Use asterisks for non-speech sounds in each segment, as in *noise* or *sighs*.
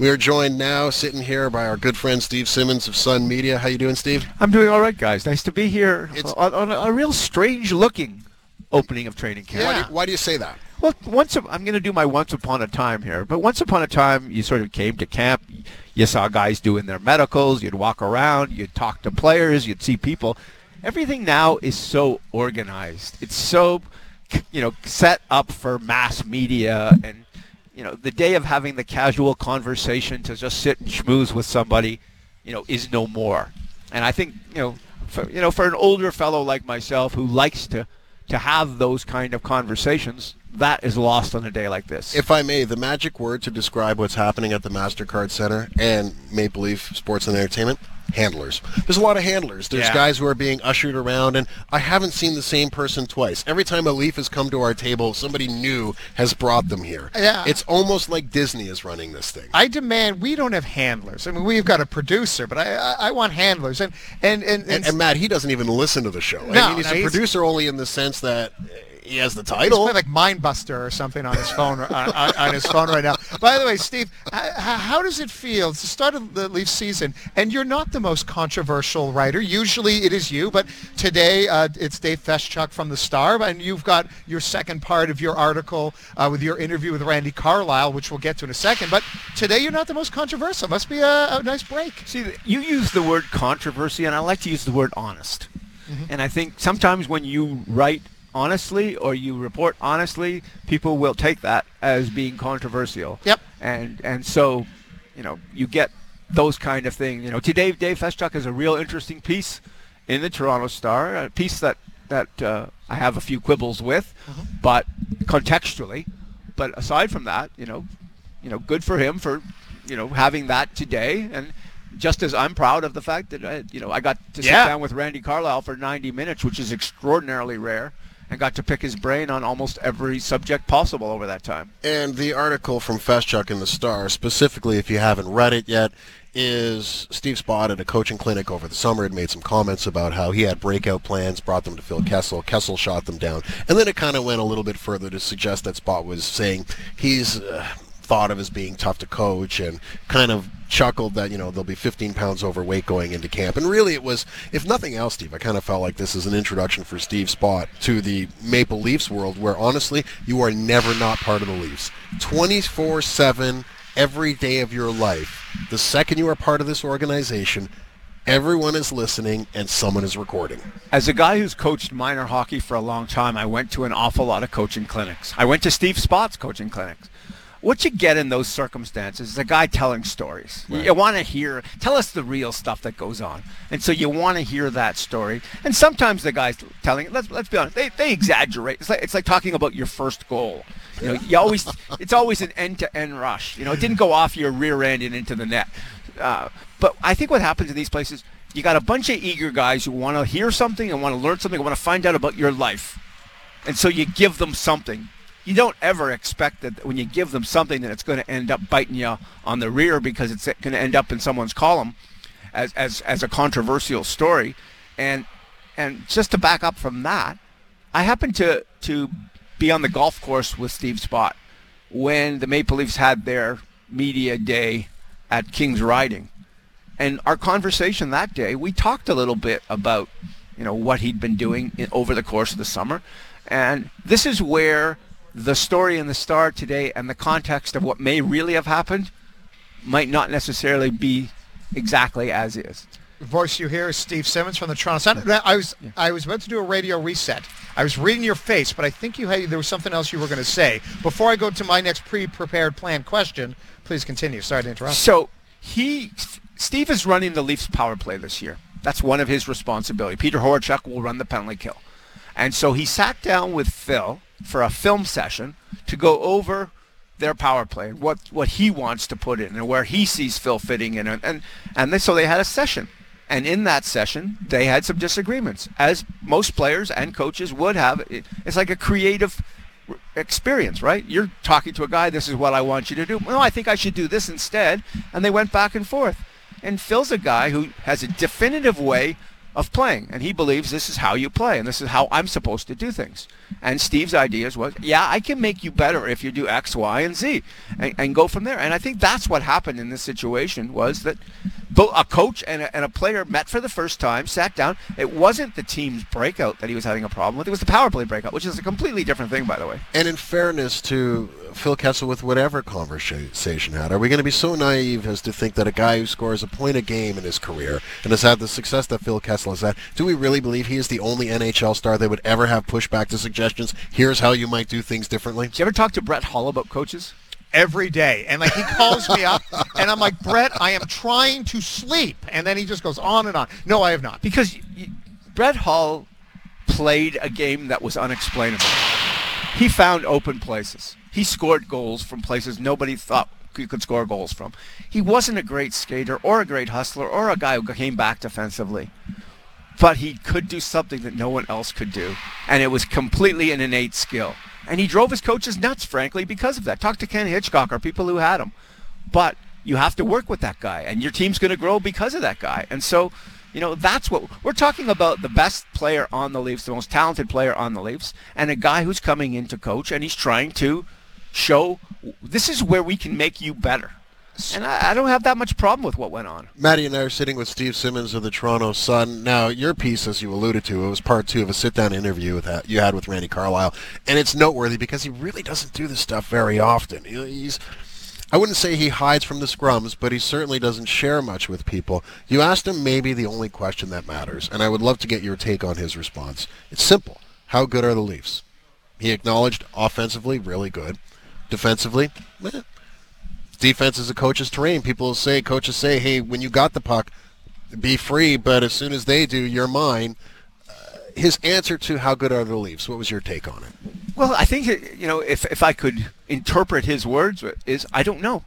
We are joined now, sitting here, by our good friend Steve Simmons of Sun Media. How you doing, Steve? I'm doing all right, guys. Nice to be here It's- on, on a, a real strange-looking opening of training camp. Why, do you, why do you say that? Well, once up- I'm going to do my once upon a time here, but once upon a time, you sort of came to camp. You saw guys doing their medicals. You'd walk around. You'd talk to players. You'd see people. Everything now is so organized. It's so, you know, set up for mass media and, you know, the day of having the casual conversation to just sit and schmooze with somebody, you know, is no more. And I think, you know, for, you know, for an older fellow like myself who likes to to have those kind of conversations, that is lost on a day like this. If I may, the magic word to describe what's happening at the MasterCard Center and Maple Leaf Sports and Entertainment, handlers. There's a lot of handlers. There's Yeah. guys who are being ushered around, and I haven't seen the same person twice. Every time a Leaf has come to our table, somebody new has brought them here. Yeah. It's almost like Disney is running this thing. I demand we don't have handlers. I mean, we've got a producer, but I I, I want handlers. And and and, and, and Matt, he doesn't even listen to the show. I No, mean, he's no, a he's- producer only in the sense that uh, he has the He's title. playing like Mindbuster or something on his phone on, on, on his phone right now. By the way, Steve, how, how does it feel? It's the start of the Leaf season, and you're not the most controversial writer. Usually it is you, but today uh, it's Dave Feschuk from the Star, and you've got your second part of your article uh, with your interview with Randy Carlyle, which we'll get to in a second. But today you're not the most controversial. Must be a, a nice break. See, you use the word controversy, and I like to use the word honest. And I think sometimes when you write honestly or you report honestly, people will take that as being controversial. Yep. And and so, you know, you get those kind of things. You know, today Dave Feschuk has a real interesting piece in the Toronto Star, a piece that that uh, I have a few quibbles with, but contextually. But aside from that, you know, you know, good for him for, you know, having that today. And just as I'm proud of the fact that, I, you know, I got to sit Yeah. down with Randy Carlyle for 90 minutes, which is extraordinarily rare, and got to pick his brain on almost every subject possible over that time. And the article from Feschuk in the Star, specifically if you haven't read it yet, is Steve Spott at a coaching clinic over the summer had made some comments about how he had breakout plans, brought them to Phil Kessel. Kessel shot them down. And then it kind of went a little bit further to suggest that Spott was saying he's uh, thought of as being tough to coach and kind of chuckled that, you know, they'll be 15 pounds overweight going into camp. And really it was, if nothing else, Steve, I kind of felt like this is an introduction for Steve Spott to the Maple Leafs world where honestly, you are never not part of the Leafs. 24-7 every day of your life. The second you are part of this organization, everyone is listening and someone is recording. As a guy who's coached minor hockey for a long time, I went to an awful lot of coaching clinics. I went to Steve Spott's coaching clinics. What you get in those circumstances is a guy telling stories. You- You want to hear, tell us the real stuff that goes on. And so you want to hear that story. And sometimes the guys telling, let's, let's be honest, they, they exaggerate. It's like, it's like talking about your first goal. You know, you always, *laughs* it's always an end-to-end rush. You know, it didn't go off your rear end and into the net. Uh, but I think what happens in these places, you got a bunch of eager guys who want to hear something and want to learn something, want to find out about your life. And so you give them something. You don't ever expect that when you give them something that it's going to end up biting you on the rear because it's going to end up in someone's column as, as, as a controversial story. And, and just to back up from that, I happened to, to be on the golf course with Steve Spott when the Maple Leafs had their media day at King's Riding. And our conversation that day, we talked a little bit about, you know, what he'd been doing in, over the course of the summer. And this is where the story in the Star today and the context of what may really have happened might not necessarily be exactly as is. The voice you hear is Steve Simmons from the Toronto Sun. I was I was about to do a radio reset. I was reading your face, but I think you had there was something else you were going to say. Before I go to my next pre-prepared planned question, please continue. Sorry to interrupt. So he, Steve is running the Leafs power play this year. That's one of his responsibility. Peter Horachek will run the penalty kill. And so he sat down with Phil for a film session to go over their power play and what, what he wants to put in and where he sees Phil fitting in. And, and, and they, so they had a session. And in that session, they had some disagreements, as most players and coaches would have. It's like a creative experience, right? You're talking to a guy, this is what I want you to do. Well, I think I should do this instead. And they went back and forth. And Phil's a guy who has a definitive way of playing, and he believes this is how you play, and this is how I'm supposed to do things. And Steve's ideas was, yeah, I can make you better if you do X, Y, and Z, and, and go from there. And I think that's what happened in this situation was that a coach and a, and a player met for the first time, sat down. It wasn't the team's breakout that he was having a problem with; it was the power play breakout, which is a completely different thing, by the way. And in fairness to uh, Phil Kessel, with whatever conversation had, are we going to be so naive as to think that a guy who scores a point a game in his career and has had the success that Phil Kessel has had, do we really believe he is the only NHL star that would ever have pushback to suggestions? Here's how you might do things differently. Did you ever talk to Brett Hull about coaches? every day. And like he calls me up and I'm like, Brett, I am trying to sleep. And then he just goes on and on. No, I have not. Because Brett Hull played a game that was unexplainable. He found open places. He scored goals from places nobody thought you could score goals from. He wasn't a great skater or a great hustler or a guy who came back defensively. But he could do something that no one else could do. And it was completely an innate skill. And he drove his coaches nuts, frankly, because of that. Talk to Ken Hitchcock or people who had him. But you have to work with that guy, and your team's going to grow because of that guy. And so, you know, that's what we're talking about the best player on the Leafs, the most talented player on the Leafs, and a guy who's coming in to coach, and he's trying to show this is where we can make you better. And I, I, don't have that much problem with what went on. Maddie and I are sitting with Steve Simmons of the Toronto Sun. Now, your piece, as you alluded to, it was part two of a sit-down interview with that you had with Randy Carlyle, and it's noteworthy because he really doesn't do this stuff very often. He's I wouldn't say he hides from the scrums, but he certainly doesn't share much with people. You asked him maybe the only question that matters, and I would love to get your take on his response. It's simple. How good are the Leafs? He acknowledged offensively, really good. Defensively, defense is a coach's terrain. People say, coaches say, hey, when you got the puck, be free, but as soon as they do, you're mine. Uh, his answer to how good are the Leafs, what was your take on it? Well, I think, you know, if, if I could interpret his words, is I don't know.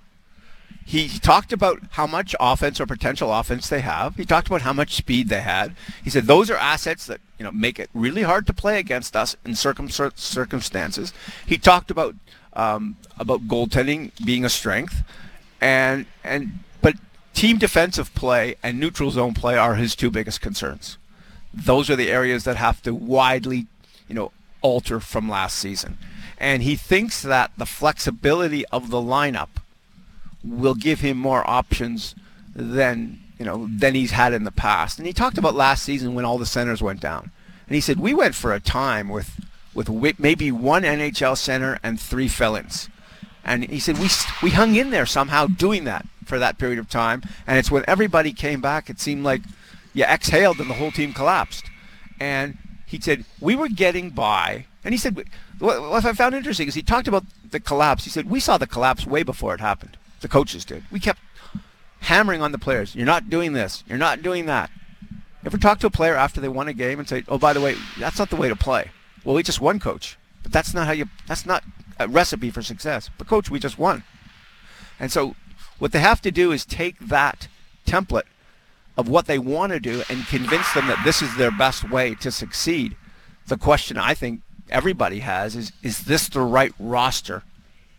He talked about how much offense or potential offense they have. He talked about how much speed they had. He said those are assets that you know make it really hard to play against us in circum- circumstances. He talked about um, about goaltending being a strength, and and but team defensive play and neutral zone play are his two biggest concerns. Those are the areas that have to widely, you know, alter from last season. And he thinks that the flexibility of the lineup will give him more options than you know than he's had in the past. And he talked about last season when all the centers went down, and he said we went for a time with with maybe one NHL center and three fill-ins. And he said we we hung in there somehow doing that for that period of time. And it's when everybody came back, it seemed like you exhaled and the whole team collapsed. And he said we were getting by. And he said what I found interesting is he talked about the collapse. He said we saw the collapse way before it happened. The coaches did. We kept hammering on the players. You're not doing this. You're not doing that. Ever talk to a player after they won a game and say, "Oh, by the way, that's not the way to play." Well, we just won, coach. But that's not how you. That's not a recipe for success. But coach, we just won. And so, what they have to do is take that template of what they want to do and convince them that this is their best way to succeed. The question I think everybody has is: Is this the right roster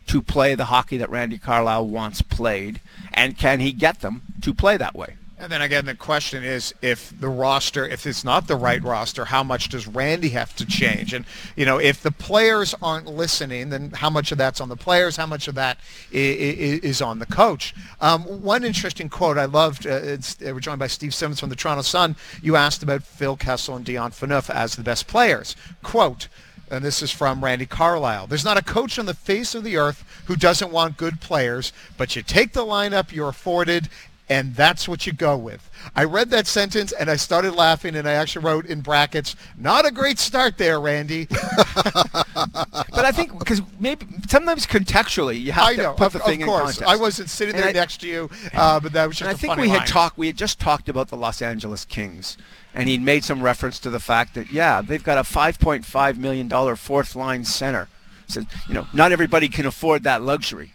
to play the hockey that Randy Carlyle wants played, and can he get them to play that way? And then again, the question is if the roster, if it's not the right roster, how much does Randy have to change? And, you know, if the players aren't listening, then how much of that's on the players? How much of that is on the coach? Um, one interesting quote I loved, uh, it's, we're joined by Steve Simmons from the Toronto Sun. You asked about Phil Kessel and Dion Phaneuf as the best players. Quote, and this is from Randy Carlyle. There's not a coach on the face of the earth who doesn't want good players, but you take the lineup you're afforded and that's what you go with. I read that sentence and I started laughing and I actually wrote in brackets, not a great start there, Randy. *laughs* but I think because maybe sometimes contextually you have I to know, put of, the thing of course. in context. I wasn't sitting there I, next to you, uh, but that was just I think we line. had talked. We had just talked about the Los Angeles Kings, and he'd made some reference to the fact that yeah, they've got a 5.5 million dollar fourth line center. So you know, not everybody can afford that luxury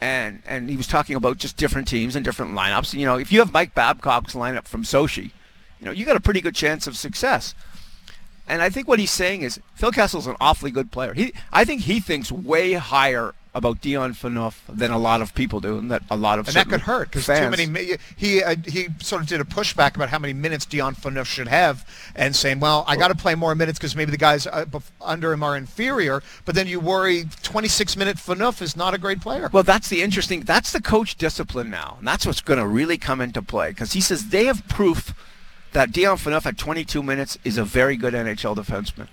and and he was talking about just different teams and different lineups. You know, if you have Mike Babcock's lineup from Sochi, you know, you got a pretty good chance of success. And I think what he's saying is Phil Kessel's an awfully good player. He, I think he thinks way higher about Dion Phaneuf than a lot of people do, and that a lot of And that could hurt because too many. He uh, he sort of did a pushback about how many minutes Dion Phaneuf should have, and saying, "Well, I got to play more minutes because maybe the guys uh, under him are inferior." But then you worry, 26 minute Phaneuf is not a great player. Well, that's the interesting. That's the coach discipline now, and that's what's going to really come into play because he says they have proof that Dion Phaneuf at 22 minutes is a very good NHL defenseman.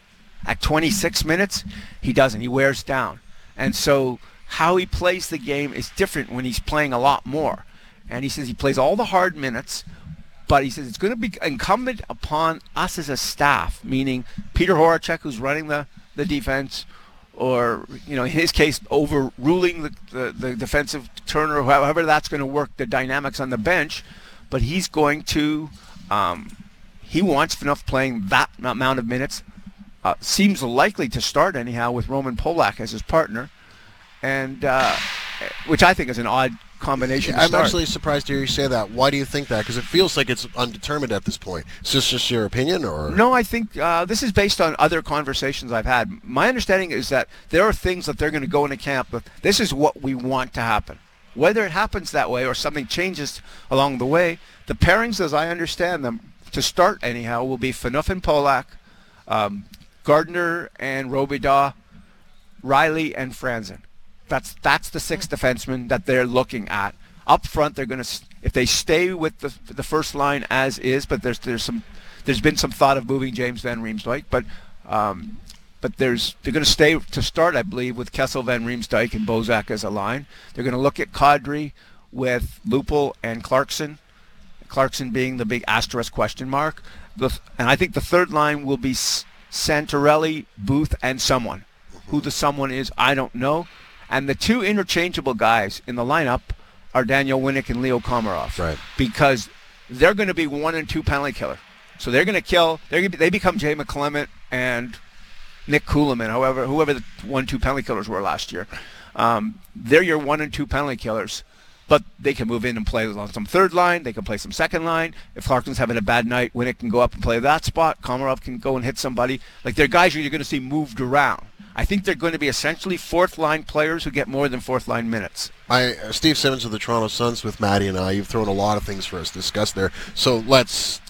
At 26 minutes, he doesn't. He wears down, and so how he plays the game is different when he's playing a lot more. And he says he plays all the hard minutes, but he says it's going to be incumbent upon us as a staff, meaning Peter Horachek, who's running the, the defense, or you know, in his case, overruling the, the, the defensive turner, however that's going to work, the dynamics on the bench. But he's going to, um, he wants enough playing that amount of minutes. Uh, seems likely to start anyhow with Roman Polak as his partner, and uh, which I think is an odd combination. to I'm actually surprised to hear you say that. Why do you think that? Because it feels like it's undetermined at this point. Is this just your opinion, or No, I think uh, this is based on other conversations I've had. My understanding is that there are things that they're going to go into camp with. This is what we want to happen. Whether it happens that way or something changes along the way, the pairings, as I understand them, to start anyhow, will be Phaneuf and Polak, um, Gardiner and Robidas, Rielly and Franson. That's that's the six defensemen that they're looking at. Up front, they're going to if they stay with the the first line as is, but there's there's some there's been some thought of moving James Van Riemsdyk, but um, but there's they're going to stay to start, I believe, with Kessel, Van Riemsdyk, and Bozak as a line. They're going to look at Kadri with Lupul and Clarkson. Clarkson being the big asterisk question mark. The, and I think the third line will be S- Santorelli, Booth, and someone. Who the someone is, I don't know. And the two interchangeable guys in the lineup are Daniel Winnik and Leo Komarov. Right. Because they're going to be one and two penalty killer. So they're going to kill. They're gonna be, they become Jay McClement and Nick Kulemin, however, whoever the one two penalty killers were last year. Um, they're your one and two penalty killers, but they can move in and play on some third line. They can play some second line. If Clarkson's having a bad night, Winnik can go up and play that spot. Komarov can go and hit somebody. Like they're guys you're going to see moved around. I think they're going to be essentially fourth line players who get more than fourth line minutes. I uh, Steve Simmons of the Toronto Suns with Maddie and I. You've thrown a lot of things for us to discuss there. So let's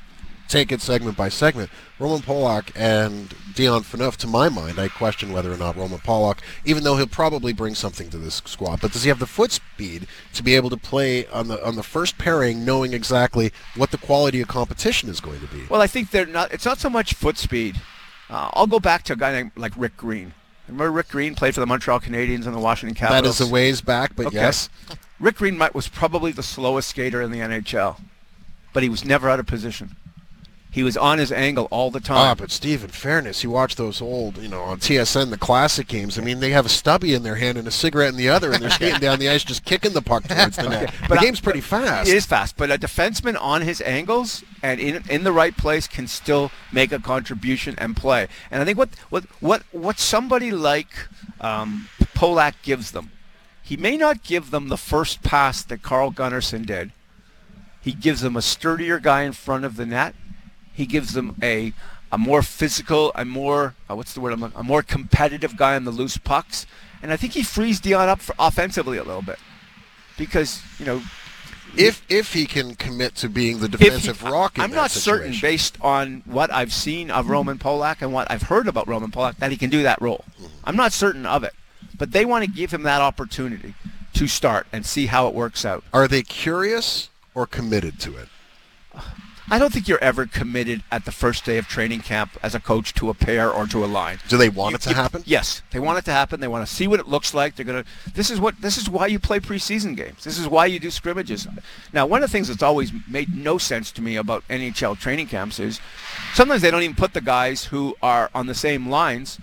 take it segment by segment. Roman Polak and Dion Phaneuf, to my mind, I question whether or not Roman Polak, even though he'll probably bring something to this squad, but does he have the foot speed to be able to play on the on the first pairing, knowing exactly what the quality of competition is going to be? Well, I think they're not. It's not so much foot speed. Uh, I'll go back to a guy named like Rick Green. Remember Rick Green played for the Montreal Canadiens and the Washington Capitals. That is a ways back, but Okay. yes. Rick Green was probably the slowest skater in the NHL, but he was never out of position. He was on his angle all the time. Ah, but Steve, in fairness, you watch those old, you know, on TSN, the classic games. I mean, they have a stubby in their hand and a cigarette in the other, and they're *laughs* skating down the ice, just kicking the puck towards the *laughs* net. But the game's pretty fast. It is fast, but a defenseman on his angles and in in the right place can still make a contribution and play. And I think what what what what somebody like um, Polak gives them, he may not give them the first pass that Carl Gunnarsson did. He gives them a sturdier guy in front of the net. He gives them a a more physical, a more uh, what's the word I'm a more competitive guy on the loose pucks. And I think he frees Dion up for offensively a little bit because you know if if he can commit to being the if he- defensive rock, in I'm not certain, based on what I've seen of Roman Polak and what I've heard about Roman Polak, that he can do that role. Mm-hmm. I'm not certain of it, but they want to give him that opportunity to start and see how it works out. Are they curious or committed to it? I don't think you're ever committed at the first day of training camp as a coach to a pair or to a line. Do they want You- it to you- happen? Yes, they want it to happen. They want to see what it looks like. They're gonna. This is what. This is why you play preseason games. This is why you do scrimmages. Now, one of the things that's always made no sense to me about NHL training camps is sometimes they don't even put the guys who are on the same lines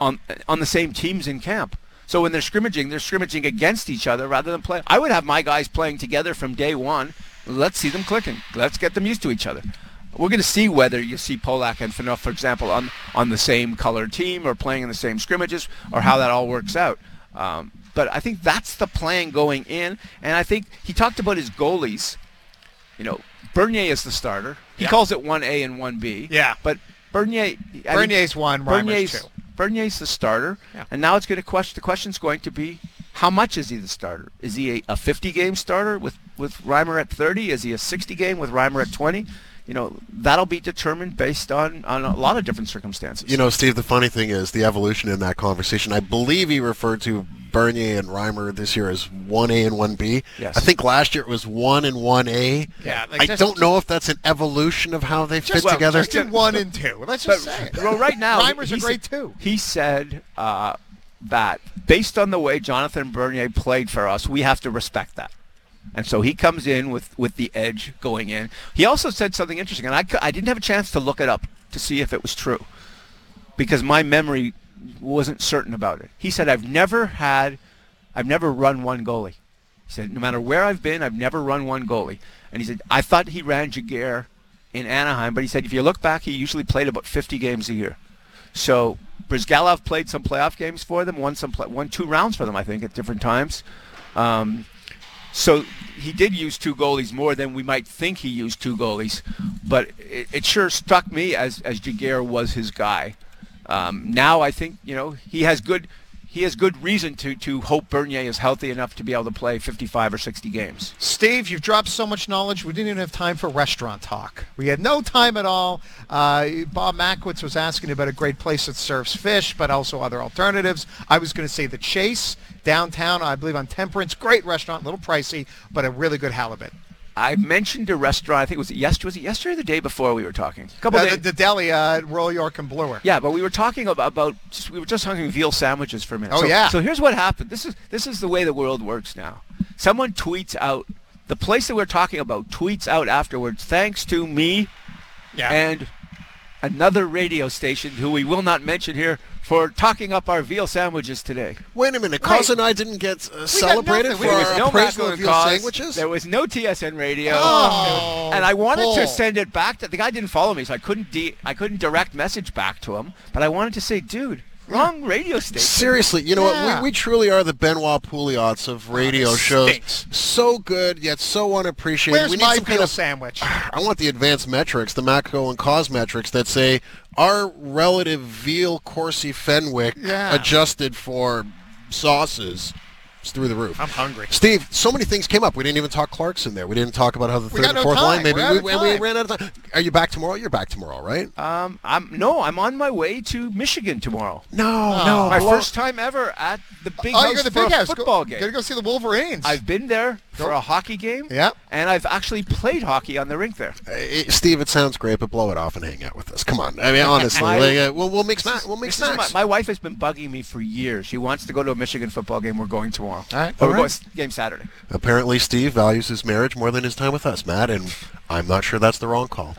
on on the same teams in camp. So when they're scrimmaging, they're scrimmaging against each other rather than playing. I would have my guys playing together from day one. Let's see them clicking. Let's get them used to each other. We're going to see whether you see Polak and Phaneuf, for example, on on the same colored team or playing in the same scrimmages, or how that all works out. Um, but I think that's the plan going in. And I think he talked about his goalies. You know, Bernier is the starter. He Yeah. calls it 1A and 1B. Yeah. But Bernier. I mean, Bernier's one, Reimer's Bernier's, two. Bernier's the starter, Yeah. and now it's going to question. The question's going to be, how much is he the starter? Is he a, a 50 game starter with with Reimer at 30? Is he a 60 game with Reimer at 20? You know, that'll be determined based on on a lot of different circumstances. You know, Steve, the funny thing is the evolution in that conversation. I believe he referred to Bernier and Reimer this year as 1A and 1B. Yes. I think last year it was 1 and 1A. Yeah, like I just- don't know if that's an evolution of how they fit well, together. Just in one and two. Let's But just say it. well, right now, Reimer's a great said- two. He said uh, that based on the way Jonathan Bernier played for us, we have to respect that. And so he comes in with, with the edge going in. He also said something interesting, and I, I didn't have a chance to look it up to see if it was true because my memory wasn't certain about it. He said, I've never had, I've never run one goalie. He said, no matter where I've been, I've never run one goalie. And he said, I thought he ran Giguere in Anaheim, but he said, if you look back, he usually played about 50 games a year. So Bryzgalov played some playoff games for them, won some, play, won two rounds for them, I think, at different times. Um, so he did use two goalies more than we might think he used two goalies, but it, it sure struck me as as Giguere was his guy. Um, now I think you know he has good he has good reason to to hope Bernier is healthy enough to be able to play 55 or 60 games. Steve, you've dropped so much knowledge. We didn't even have time for restaurant talk. We had no time at all. Uh, Bob Mackwitz was asking about a great place that serves fish, but also other alternatives. I was going to say the Chase downtown, I believe on Temperance. Great restaurant, a little pricey, but a really good halibut. I mentioned a restaurant. I think it was yesterday. Was it yesterday or the day before we were talking? A couple Uh, days. the, the deli uh, at Royal York and Bloor. Yeah, but we were talking about, about just, we were just talking veal sandwiches for a minute. Oh, so, yeah. So here's what happened. This is this is the way the world works now. Someone tweets out the place that we're talking about tweets out afterwards. Thanks to me Yeah. and another radio station who we will not mention here for talking up our veal sandwiches today. Wait a minute. Cause and I didn't get uh, celebrated for There There was our no appraisal of veal cause. sandwiches? There was no TSN radio. Oh, and I wanted Paul. to send it back to the guy didn't follow me, so I couldn't de- I couldn't direct message back to him. But I wanted to say, dude, wrong radio station. Seriously, you know Yeah. what? We, we truly are the Benoit Pouliots of oh, radio this shows. stinks. So good, yet so unappreciated. Where's we need my some kind of sandwich? *sighs* I want the advanced metrics, the macro and cause metrics that say our relative veal Corsi Fenwick Yeah. adjusted for sauces is through the roof. I'm hungry. Steve, so many things came up. We didn't even talk Clarkson there. We didn't talk about how the third got and no fourth time. line maybe We're out of we, and we ran out of time. Are you back tomorrow? You're back tomorrow, right? Um, I'm no, I'm on my way to Michigan tomorrow. No, Oh. no. My well, first time ever at the big Oh, house you're going to for big a house. football go, game. Gotta go see the Wolverines. I've been there for a hockey game. Yep. And I've actually played hockey on the rink there. Uh, Steve, it sounds great, but blow it off and hang out with us. Come on. I mean, *laughs* honestly, My- like, uh, we'll, we'll make snacks. We'll make is my, my wife has been bugging me for years. She wants to go to a Michigan football game. We're going tomorrow. All right. All we're right. going game Saturday. Apparently, Steve values his marriage more than his time with us, Matt, and I'm not sure that's the wrong call.